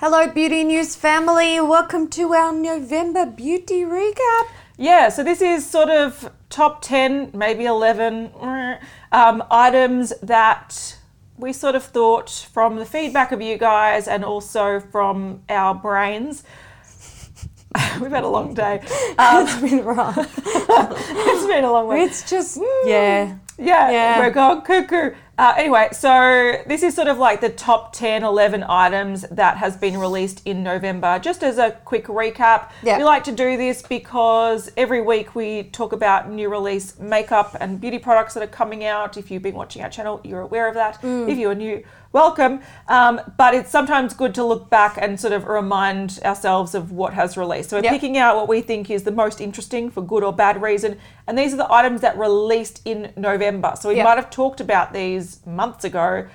Hello, Beauty News family. Welcome to our November beauty recap. Yeah, so this is sort of top 10, maybe 11 um, items that we sort of thought from the feedback of you guys and also from our brains. We've had a long day. Um, It's been rough. it's been a long week. It's just, yeah. Yeah, Yeah. we're going cuckoo. Uh, anyway, so this is sort of like the top 10, 11 items that has been released in November. Just as a quick recap, Yeah. we like to do this because every week we talk about new release makeup and beauty products that are coming out. If you've been watching our channel, you're aware of that. Mm. If you are new, welcome. Um, but it's sometimes good to look back and sort of remind ourselves of what has released. So we're Yep. picking out what we think is the most interesting for good or bad reason. And these are the items that released in November. So we Yep. might have talked about these months ago,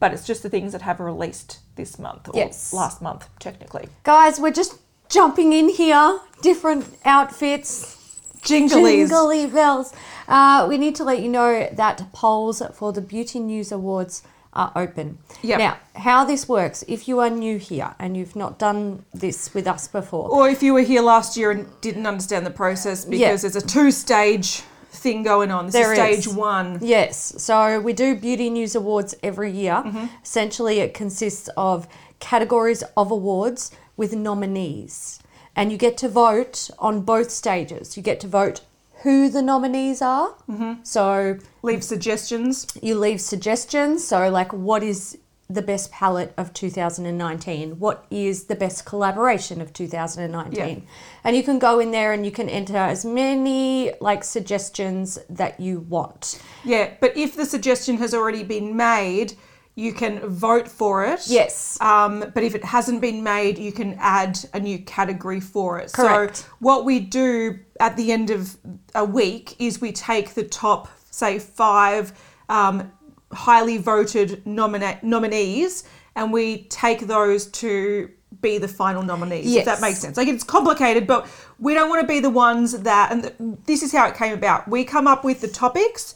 but it's just the things that have released this month or Yes. last month, technically. Guys, we're just jumping in here. Different outfits. Jinglies. Jingly bells. Uh, we need to let you know that polls for the Beauty News Awards are open. Yep. Now, how this works, if you are new here and you've not done this with us before, Or if you were here last year and didn't understand the process because Yeah. there's a two stage thing going on. This There is stage is. one. Yes, so we do Beauty News Awards every year. Mm-hmm. Essentially, it consists of categories of awards with nominees. And you get to vote on both stages. You get to vote who the nominees are. Mm-hmm. So Leave suggestions. you leave suggestions. So, like, what is the best palette of 2019? What is the best collaboration of 2019? Yeah. And you can go in there and you can enter as many like suggestions that you want. Yeah, but if the suggestion has already been made, you can vote for it. Yes. Um, but if it hasn't been made, you can add a new category for it. Correct. So what we do at the end of a week is we take the top, say, five um, highly voted nomina- nominees, and we take those to be the final nominees. If that makes sense. Like it's complicated, but we don't want to be the ones that. And th- this is how it came about. We come up with the topics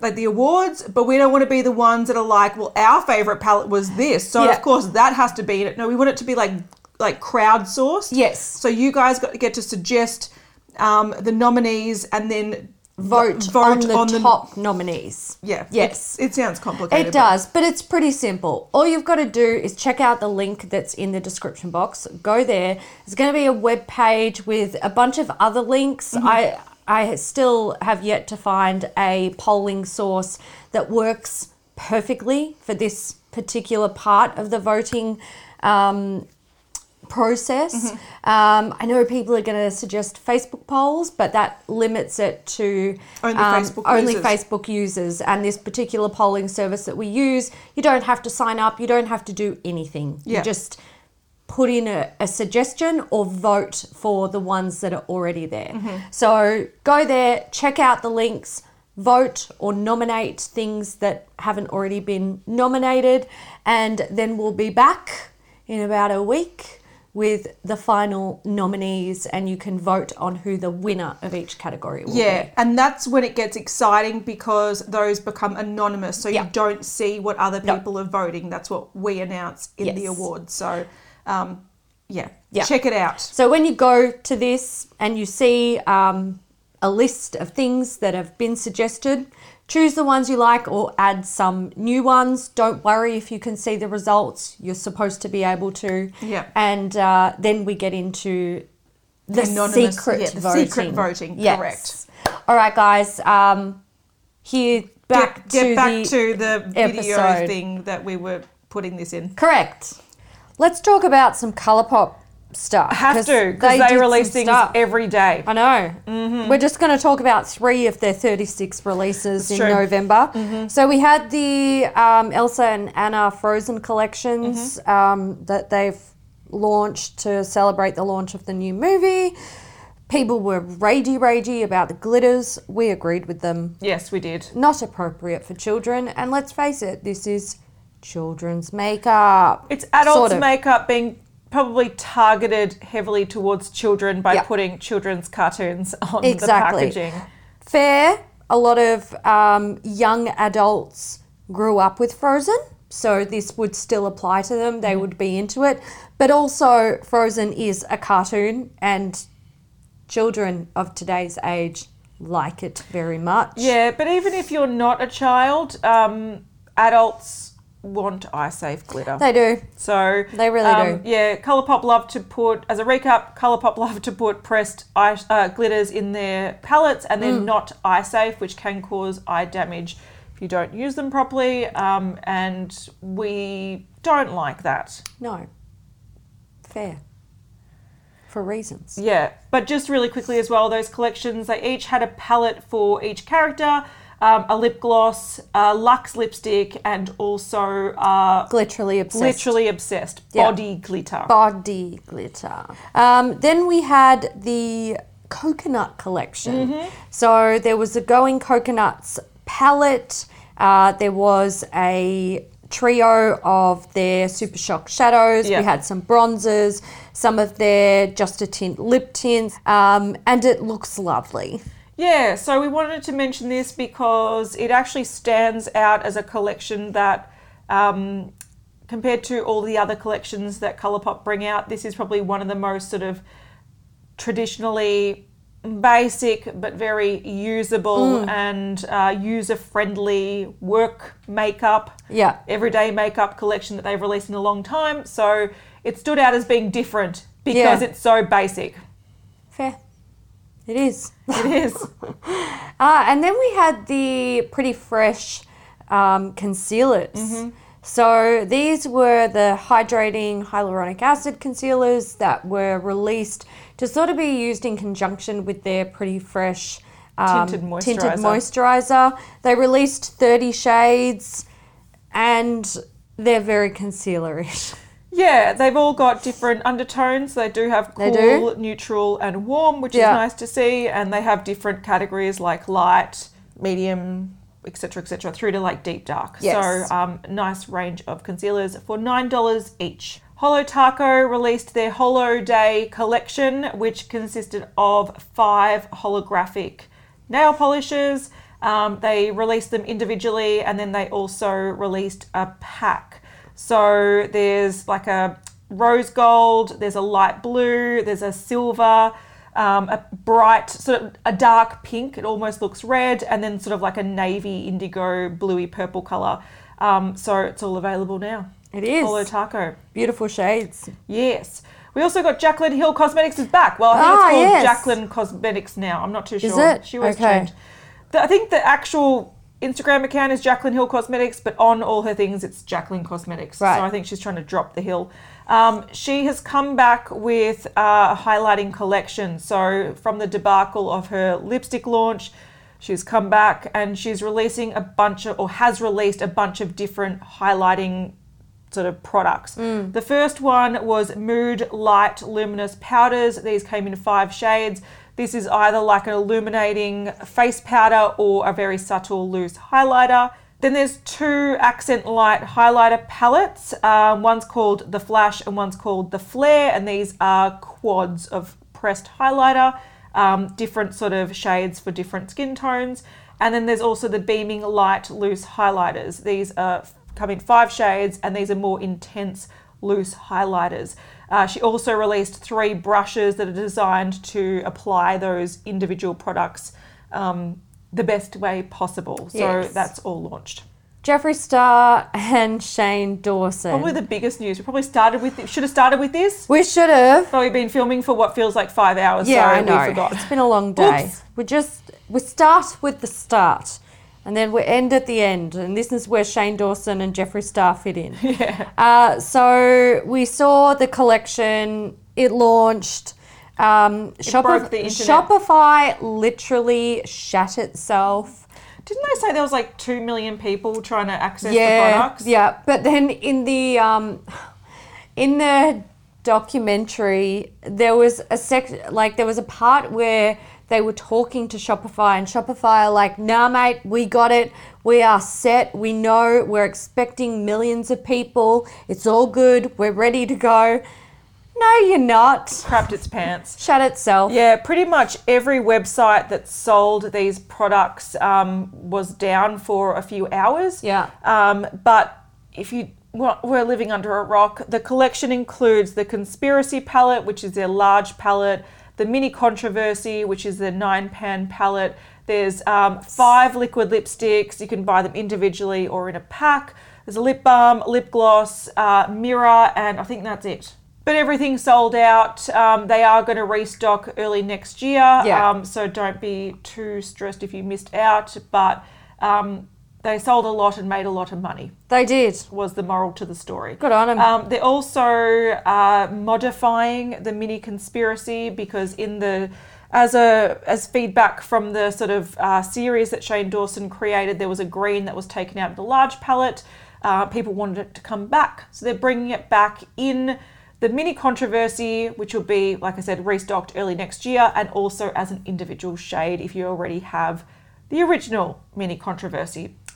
like the awards, but we don't want to be the ones that are like, well, our favorite palette was this, so Yeah. of course that has to be in it. No, we want it to be like like crowdsourced. Yes. So you guys got, get to suggest um, the nominees and then vote, on the top nominees. Yeah. Yes. It, it sounds complicated. It does, but it's pretty simple. All you've got to do is check out the link that's in the description box. Go there. There's going to be a web page with a bunch of other links. Mm-hmm. I I still have yet to find a polling source that works perfectly for this particular part of the voting um, process. Um, I know people are going to suggest Facebook polls, but that limits it to Only um, Facebook only users. Facebook users. And this particular polling service that we use, you don't have to sign up, you don't have to do anything. Yeah. You just put in a, a suggestion or vote for the ones that are already there. Mm-hmm. So go there, check out the links. Vote or nominate things that haven't already been nominated, and then we'll be back in about a week with the final nominees, and you can vote on who the winner of each category will Yeah, be. and that's when it gets exciting because those become anonymous, so Yeah. you don't see what other No. people are voting. That's what we announce in the Yes. awards. So, um, yeah, Yeah. check it out. So when you go to this and you see um, a list of things that have been suggested, choose the ones you like or add some new ones. Don't worry if you can see the results. You're supposed to be able to. Yeah. And uh, then we get into the Anonymous- secret yeah, the voting. secret voting, Yes. correct. All right, guys. Um, here back get, get to back the to the video episode. thing that we were putting this in. correct. Let's talk about some ColourPop stuff. Have to because did they, release things stuff. every day. I know. We're just going to talk about three of their 36 releases in true. November. So we had the um, Elsa and Anna Frozen collections um, that they've launched to celebrate the launch of the new movie. People were ragey, ragey about the glitters. We agreed with them. Yes, we did. Not appropriate for children. And let's face it, this is children's makeup. It's adults Sort of. makeup being probably targeted heavily towards children by Yeah. putting children's cartoons on Exactly. the packaging. Fair. A lot of um, young adults grew up with Frozen. so this would still apply to them. They would be into it. But also, Frozen is a cartoon, and children of today's age like it very much. Yeah, but even if you're not a child, um, adults want eye safe glitter. They do. So They really um, do. Yeah, Colourpop love to put as a recap. Colourpop love to put pressed eye uh, glitters in their palettes, and Mm. they're not eye safe, which can cause eye damage if you don't use them properly. Um, and we don't like that. No. Fair. For reasons. Yeah, but just really quickly as well, those collections they each had a palette for each character. Um, a lip gloss, a Lux lipstick, and also uh, Literally obsessed. literally obsessed Yeah. body glitter. body glitter. Um, then we had the coconut collection. Mm-hmm. So there was a Going Coconuts palette. Uh, there was a trio of their Super Shock shadows. Yeah. We had some bronzers, some of their Just a Tint lip tints, um, and it looks lovely. Yeah, so we wanted to mention this because it actually stands out as a collection that, um, compared to all the other collections that Colourpop bring out, this is probably one of the most sort of traditionally basic but very usable and uh, user friendly work makeup, Yeah. everyday makeup collection that they've released in a long time. So it stood out as being different because Yeah. it's so basic. Fair. It is. It is. Uh, and then we had the pretty fresh um, concealers. So these were the hydrating hyaluronic acid concealers that were released to sort of be used in conjunction with their pretty fresh um, Tinted tinted moisturizer. They released 30 shades and they're very concealerish. Yeah, they've all got different undertones. They do have cool, do. neutral, and warm, which Yeah. is nice to see. And they have different categories like light, medium, etc., etc., through to like deep dark. Yes. So, um, nice range of concealers for nine dollars each. Holo Taco released their Holoday collection, which consisted of five holographic nail polishes. Um, they released them individually and then they also released a pack. So there's like a rose gold, there's a light blue, there's a silver, um, a bright, sort of a dark pink, it almost looks red, and then sort of like a navy, indigo, bluey purple colour. Um, so it's all available now. It is. Holo Taco. Beautiful shades. Yes. We also got Jaclyn Hill Cosmetics is back. Well, I think Ah, it's called yes. Jaclyn Cosmetics now. I'm not too sure. Is it? She was Okay. changed. The, I think the actual Instagram account is Jaclyn Hill Cosmetics, but on all her things it's Jaclyn Cosmetics. Right. So I think she's trying to drop the hill. Um, she has come back with uh, a highlighting collection. So from the debacle of her lipstick launch, she's come back and she's releasing a bunch of, or has released a bunch of different highlighting sort of products. The first one was Mood Light Luminous Powders. These came in five shades. This is either like an illuminating face powder or a very subtle loose highlighter. Then there's two accent light highlighter palettes. Um, one's called the Flash and one's called the Flare, and these are quads of pressed highlighter, um, different sort of shades for different skin tones. And then there's also the Beaming Light Loose Highlighters. These are come in five shades, and these are more intense loose highlighters. Uh, she also released three brushes that are designed to apply those individual products um, the best way possible. So Yes. that's all launched. Jeffree Star and Shane Dawson. Probably the biggest news. We probably started with should have started with this, we should have. but we've been filming for what feels like five hours. Yeah, so I know. we forgot. It's been a long day. Oops. We just we start with the start, and then we end at the end, and this is where Shane Dawson and Jeffree Star fit in. Yeah. Uh, so we saw the collection. It launched. Um, Shopif- broke the internet. Shopify literally shat itself. Didn't they say there was like two million people trying to access the yeah, products? yeah. But then in the um, in the documentary, there was a sec like there was a part where they were talking to Shopify, and Shopify are like, "Nah, mate, we got it. We are set. We know. We're expecting millions of people. It's all good. We're ready to go." No, you're not. Crapped its pants. Shut itself. Yeah, pretty much every website that sold these products um, was down for a few hours. Yeah. Um, but if you were living under a rock, the collection includes the Conspiracy palette, which is their large palette, the Mini Controversy, which is the nine pan palette. There's um, five liquid lipsticks. You can buy them individually or in a pack. There's a lip balm, lip gloss, uh, mirror, and I think that's it. But everything's sold out. Um, they are going to restock early next year. Yeah. Um, so don't be too stressed if you missed out. But um, they sold a lot and made a lot of money, They did. was the moral to the story. Good on 'em. Um, they're also uh, modifying the mini conspiracy because in the as a as feedback from the sort of uh, series that Shane Dawson created, there was a green that was taken out of the large palette. Uh, people wanted it to come back, so they're bringing it back in the mini controversy, which will be, like I said, restocked early next year, and also as an individual shade if you already have the original mini controversy.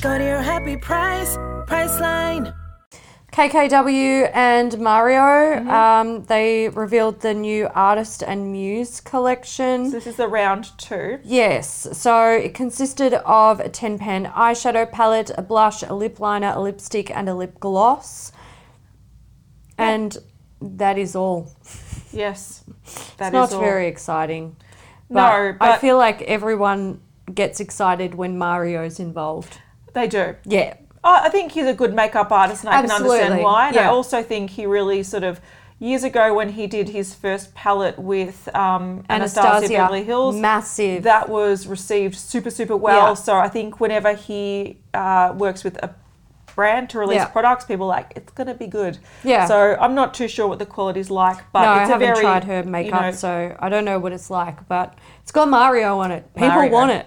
Go to your happy price, Priceline. KKW and Mario, um, they revealed the new Artist and Muse collection. This is the round two. Yes, so it consisted of a 10 pan eyeshadow palette, a blush, a lip liner, a lipstick, and a lip gloss. And that is all. Yes, that It's not all. very exciting. No, but I feel like everyone gets excited when Mario's involved. They do. Yeah. I I think he's a good makeup artist, and I can understand why. And I also think he really sort of years ago when he did his first palette with um, Anastasia, Anastasia, Beverly Hills, massive. that was received super super well. Yeah. So I think whenever he uh, works with a brand to release Yeah. products, people like it's going to be good. Yeah. So I'm not too sure what the quality's like, but no, I it's a haven't very tried her you makeup, know, so I don't know what it's like, but it's got Mario on it. People Mario. want it.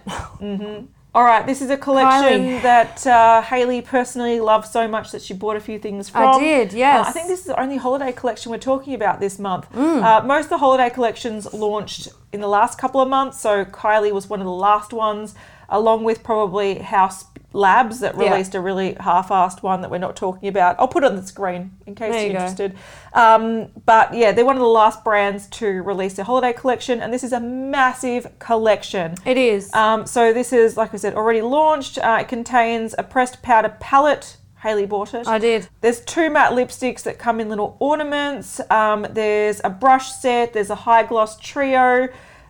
All right, this is a collection Kylie. that uh, Haley personally loved so much that she bought a few things from. I did, Uh. I think this is the only holiday collection we're talking about this month. Mm. Uh, most of the holiday collections launched in the last couple of months, so Kylie was one of the last ones, along with probably Haus Labs that Yeah. released a really half-assed one that we're not talking about. I'll put it on the screen in case There you're you interested. Um, but yeah, they're one of the last brands to release their holiday collection, and this is a massive collection. It is. Um, so this is, like I said, already launched. Uh, it contains a pressed powder palette. Haley bought it. I did. There's two matte lipsticks that come in little ornaments. Um, there's a brush set. There's a high gloss trio,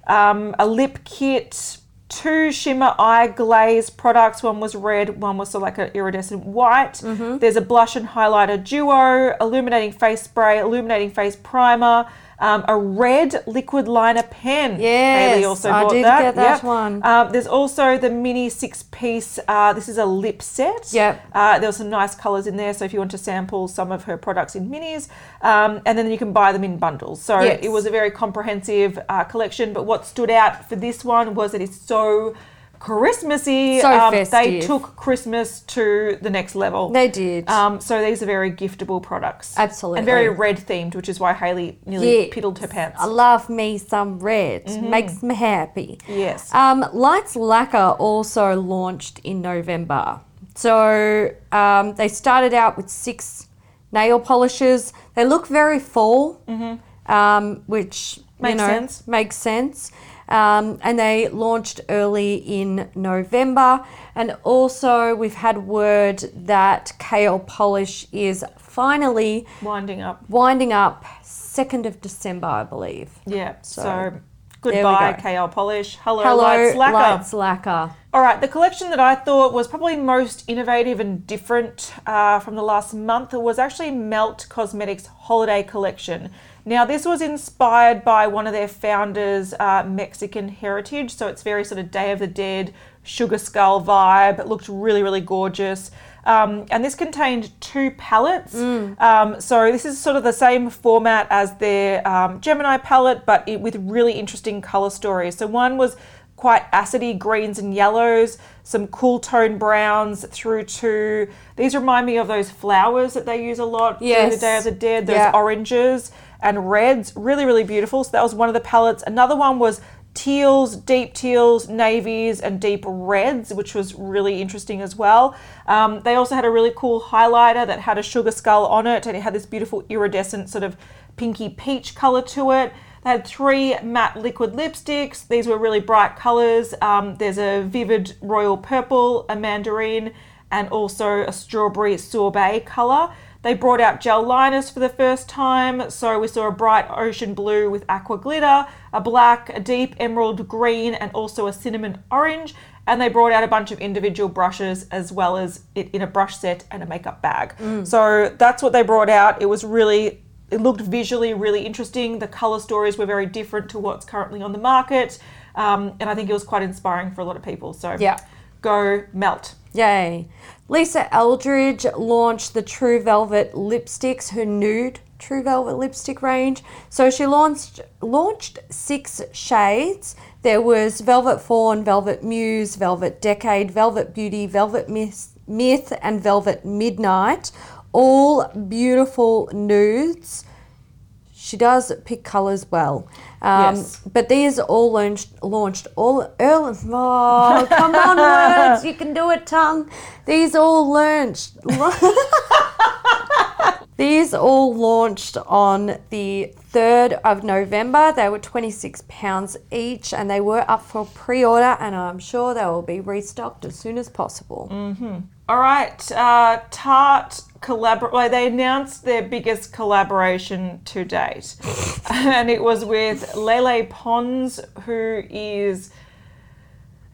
um, a lip kit, two shimmer eye glaze products. One was red, one was sort of like an iridescent white. Mm-hmm. There's a blush and highlighter duo, illuminating face spray, illuminating face primer. Um, a red liquid liner pen. Yes, also I bought did that. get that Yep. one. Um, there's also the mini six piece. Uh, this is a lip set. Yep. Uh, there were some nice colours in there. So if you want to sample some of her products in minis, um, and then you can buy them in bundles. So Yes. it was a very comprehensive uh, collection. But what stood out for this one was that it's so Christmassy. So um, They took Christmas to the next level. They did. Um, so these are very giftable products. Absolutely. And very red themed, which is why Haley nearly Yes. piddled her pants. I love me some red. Makes me happy. Yes. Um, Lights Lacquer also launched in November. So um, they started out with six nail polishes. They look very fall, um, which you Mm-hmm. Makes know sense. makes sense. Um, and they launched early in November. And also, we've had word that KL Polish is finally Winding up. winding up 2nd of December, I believe. Yeah. So, there goodbye, go. KL Polish. Hello, Hello, Lights Lacquer. Lights Lacquer. All right, the collection that I thought was probably most innovative and different uh, from the last month was actually Melt Cosmetics Holiday Collection. Now, this was inspired by one of their founders' uh, Mexican heritage, so it's very sort of Day of the Dead, Sugar Skull vibe. It looked really, really gorgeous. Um, and this contained two palettes. Um, so this is sort of the same format as their um, Gemini palette, but it, with really interesting color stories. So one was quite acidy greens and yellows, some cool tone browns through to these remind me of those flowers that they use a lot for the Day of the Dead, those Yeah. oranges and reds, really, really beautiful. So that was one of the palettes. Another one was teals, deep teals, navies, and deep reds, which was really interesting as well. Um, they also had a really cool highlighter that had a sugar skull on it, and it had this beautiful iridescent sort of pinky peach color to it. They had three matte liquid lipsticks. These were really bright colors. Um, there's a vivid royal purple, a mandarin, and also a strawberry sorbet color. They brought out gel liners for the first time, so we saw a bright ocean blue with aqua glitter, a black, a deep emerald green, and also a cinnamon orange. And they brought out a bunch of individual brushes as well as it in a brush set and a makeup bag. So that's what they brought out. It was really, it looked visually really interesting. The color stories were very different to what's currently on the market. Um, and I think it was quite inspiring for a lot of people. So Yeah. go melt. Yay. Lisa Eldridge launched the True Velvet lipsticks, her nude True Velvet lipstick range. So she launched launched six shades. There was Velvet Fawn, Velvet Muse, Velvet Decade, Velvet Beauty, Velvet Myth, Myth and Velvet Midnight. All beautiful nudes. She does pick colours well. Um, Yes. But these all launched, launched all early. Oh, come on, words. You can do it, tongue. These all launched. These all launched on the 3rd of November. They were £26 each and they were up for pre order, and I'm sure they will be restocked as soon as possible. All right, uh, Tarte collabor. Well, they announced their biggest collaboration to date, and it was with Lele Pons, who is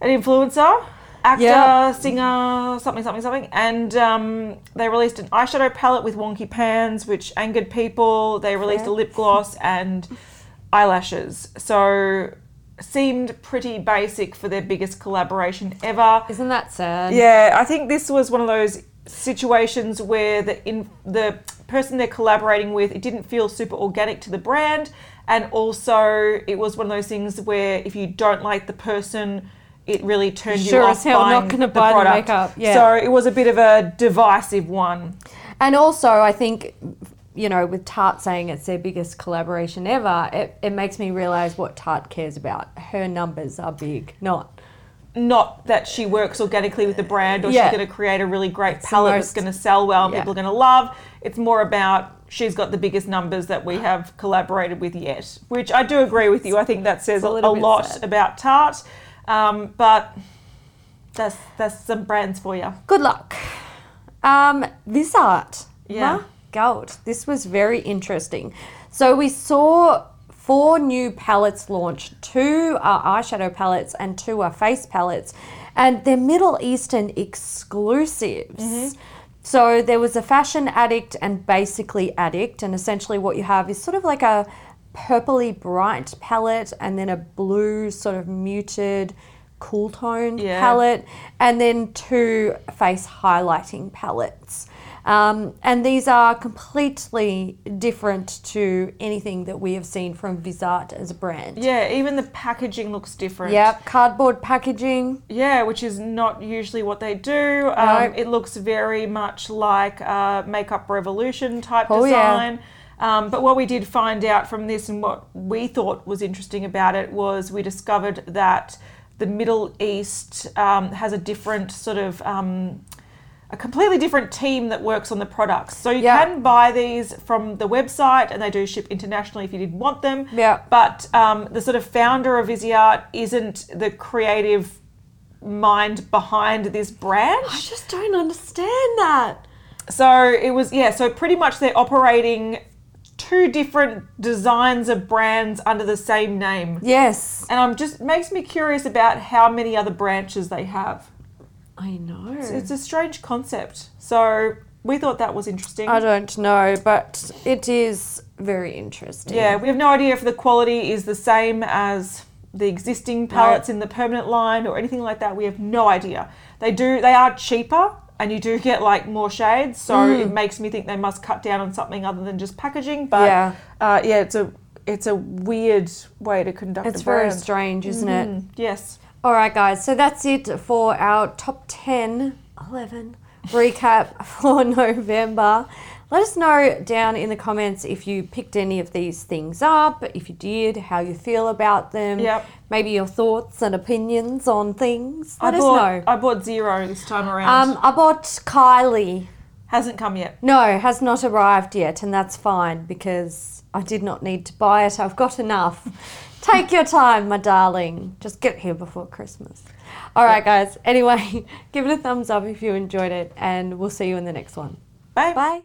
an influencer, actor, Yeah. singer, something, something, something. And um, they released an eyeshadow palette with wonky pans, which angered people. They released a lip gloss and eyelashes. So seemed pretty basic for their biggest collaboration ever. Isn't that sad? Yeah, I think this was one of those situations where the in the person they're collaborating with it didn't feel super organic to the brand, and also it was one of those things where if you don't like the person. It really turned Sure you as off hell not gonna the buy the makeup, yeah. So it was a bit of a divisive one. And also, I think, you know, with Tarte saying it's their biggest collaboration ever, it, it makes me realize what Tarte cares about. Her numbers are big, not. Not that she works organically with the brand or Yeah. she's going to create a really great the palette that's going to sell well and Yeah. people are going to love. It's more about she's got the biggest numbers that we have collaborated with yet, which I do agree with you. I think that says a a, a lot sad. about Tarte. Um, but that's that's some brands for you. Good luck. Um, Viseart. Yeah. My God, this was very interesting. So we saw four new palettes launched. Two are eyeshadow palettes and two are face palettes, and they're Middle Eastern exclusives. Mm-hmm. So there was a fashion addict and basically addict, and essentially what you have is sort of like a purpley bright palette and then a blue sort of muted cool toned Yeah. palette and then two face highlighting palettes. Um, and these are completely different to anything that we have seen from Viseart as a brand. Yeah, even the packaging looks different. Yep, cardboard packaging. Yeah, which is not usually what they do. Um, No. It looks very much like a Makeup Revolution type Oh, yeah. design. Um, but what we did find out from this and what we thought was interesting about it was we discovered that the Middle East um, has a different sort of. Um, a completely different team that works on the products. So you Yeah. can buy these from the website and they do ship internationally if you did want them. Yeah. But um, the sort of founder of Viseart isn't the creative mind behind this brand. I just don't understand that. So it was, yeah, so pretty much they're operating two different designs of brands under the same name. Yes, And I'm just makes me curious about how many other branches they have. I know. It's a strange concept. So we thought that was interesting. I don't know, but it is very interesting. Yeah, we have no idea if the quality is the same as the existing palettes in the permanent line or anything like that. We have no idea. They do they are cheaper and you do get like more shades, so Mm. it makes me think they must cut down on something other than just packaging. But Yeah. uh, yeah, it's a it's a weird way to conduct It's a very brand. strange, isn't it? Mm, yes. All right, guys. So that's it for our top 10, 11 recap for November. Let us know down in the comments if you picked any of these things up, if you did, how you feel about them, Yep. maybe your thoughts and opinions on things. Let I us bought, know. I bought zero this time around. Um, I bought Kylie. Hasn't come yet. No, has not arrived yet, and that's fine because I did not need to buy it. I've got enough. Take your time, my darling. Just get here before Christmas. All right, guys. Anyway, give it a thumbs up if you enjoyed it, and we'll see you in the next one. Bye. Bye.